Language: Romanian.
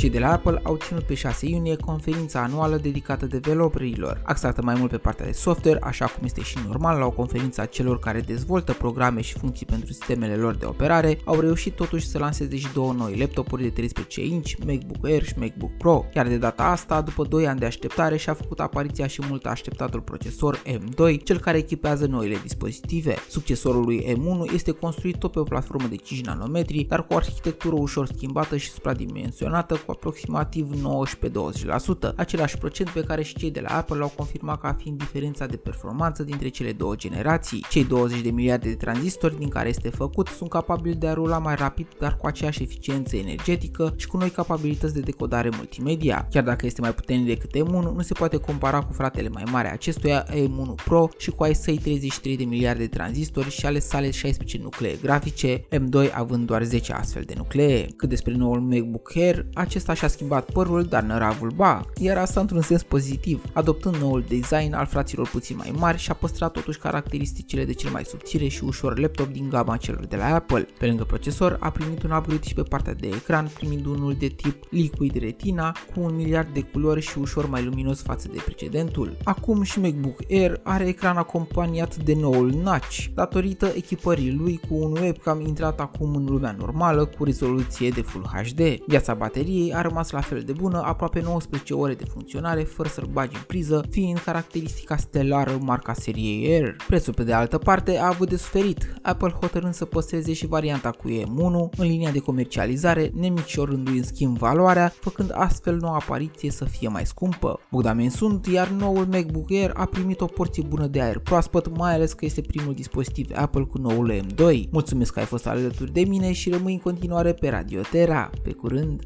Cei de la Apple au ținut pe 6 iunie conferința anuală dedicată developerilor, axată mai mult pe partea de software, așa cum este și normal la o conferință a celor care dezvoltă programe și funcții pentru sistemele lor de operare, au reușit totuși să lanseze și două noi laptopuri de 13 inch, MacBook Air și MacBook Pro, iar de data asta, după 2 ani de așteptare, și-a făcut apariția și mult așteptatul procesor M2, cel care echipează noile dispozitive. Succesorul lui M1 este construit tot pe o platformă de 5 nanometri, dar cu o arhitectură ușor schimbată și supradimensionată cu aproximativ 19-20%, același procent pe care și cei de la Apple l-au confirmat ca fiind diferența de performanță dintre cele două generații. Cei 20 de miliarde de tranzistori din care este făcut sunt capabili de a rula mai rapid, dar cu aceeași eficiență energetică și cu noi capabilități de decodare multimedia. Chiar dacă este mai puternic decât M1, nu se poate compara cu fratele mai mare acestuia, M1 Pro, și cu ai săi 33 de miliarde de tranzistori și ale sale 16 nuclee grafice, M2 având doar 10 astfel de nuclee. Cât despre noul MacBook Air, acesta și-a schimbat părul, dar năravul ba, iar asta într-un sens pozitiv, adoptând noul design al fraților puțin mai mari și a păstrat totuși caracteristicile de cel mai subțire și ușor laptop din gama celor de la Apple. Pe lângă procesor, a primit un upgrade și pe partea de ecran, primind unul de tip Liquid Retina cu un miliard de culori și ușor mai luminos față de precedentul. Acum și MacBook Air are ecran acompaniat de noul notch, datorită echipării lui cu un webcam intrat acum în lumea normală cu rezoluție de Full HD. Viața bateriei a rămas la fel de bună, aproape 19 ore de funcționare fără să-l bagi în priză, fiind caracteristica stelară marca seriei Air. Prețul pe de altă parte a avut de suferit, Apple hotărând să păstreze și varianta cu M1 în linia de comercializare, nemicșorându-i în schimb valoarea, făcând astfel noua apariție să fie mai scumpă. Bogdamen sunt, iar noul MacBook Air a primit o porție bună de aer proaspăt, mai ales că este primul dispozitiv Apple cu noul M2. Mulțumesc că ai fost alături de mine și rămâi în continuare pe Radio Terra. Pe curând!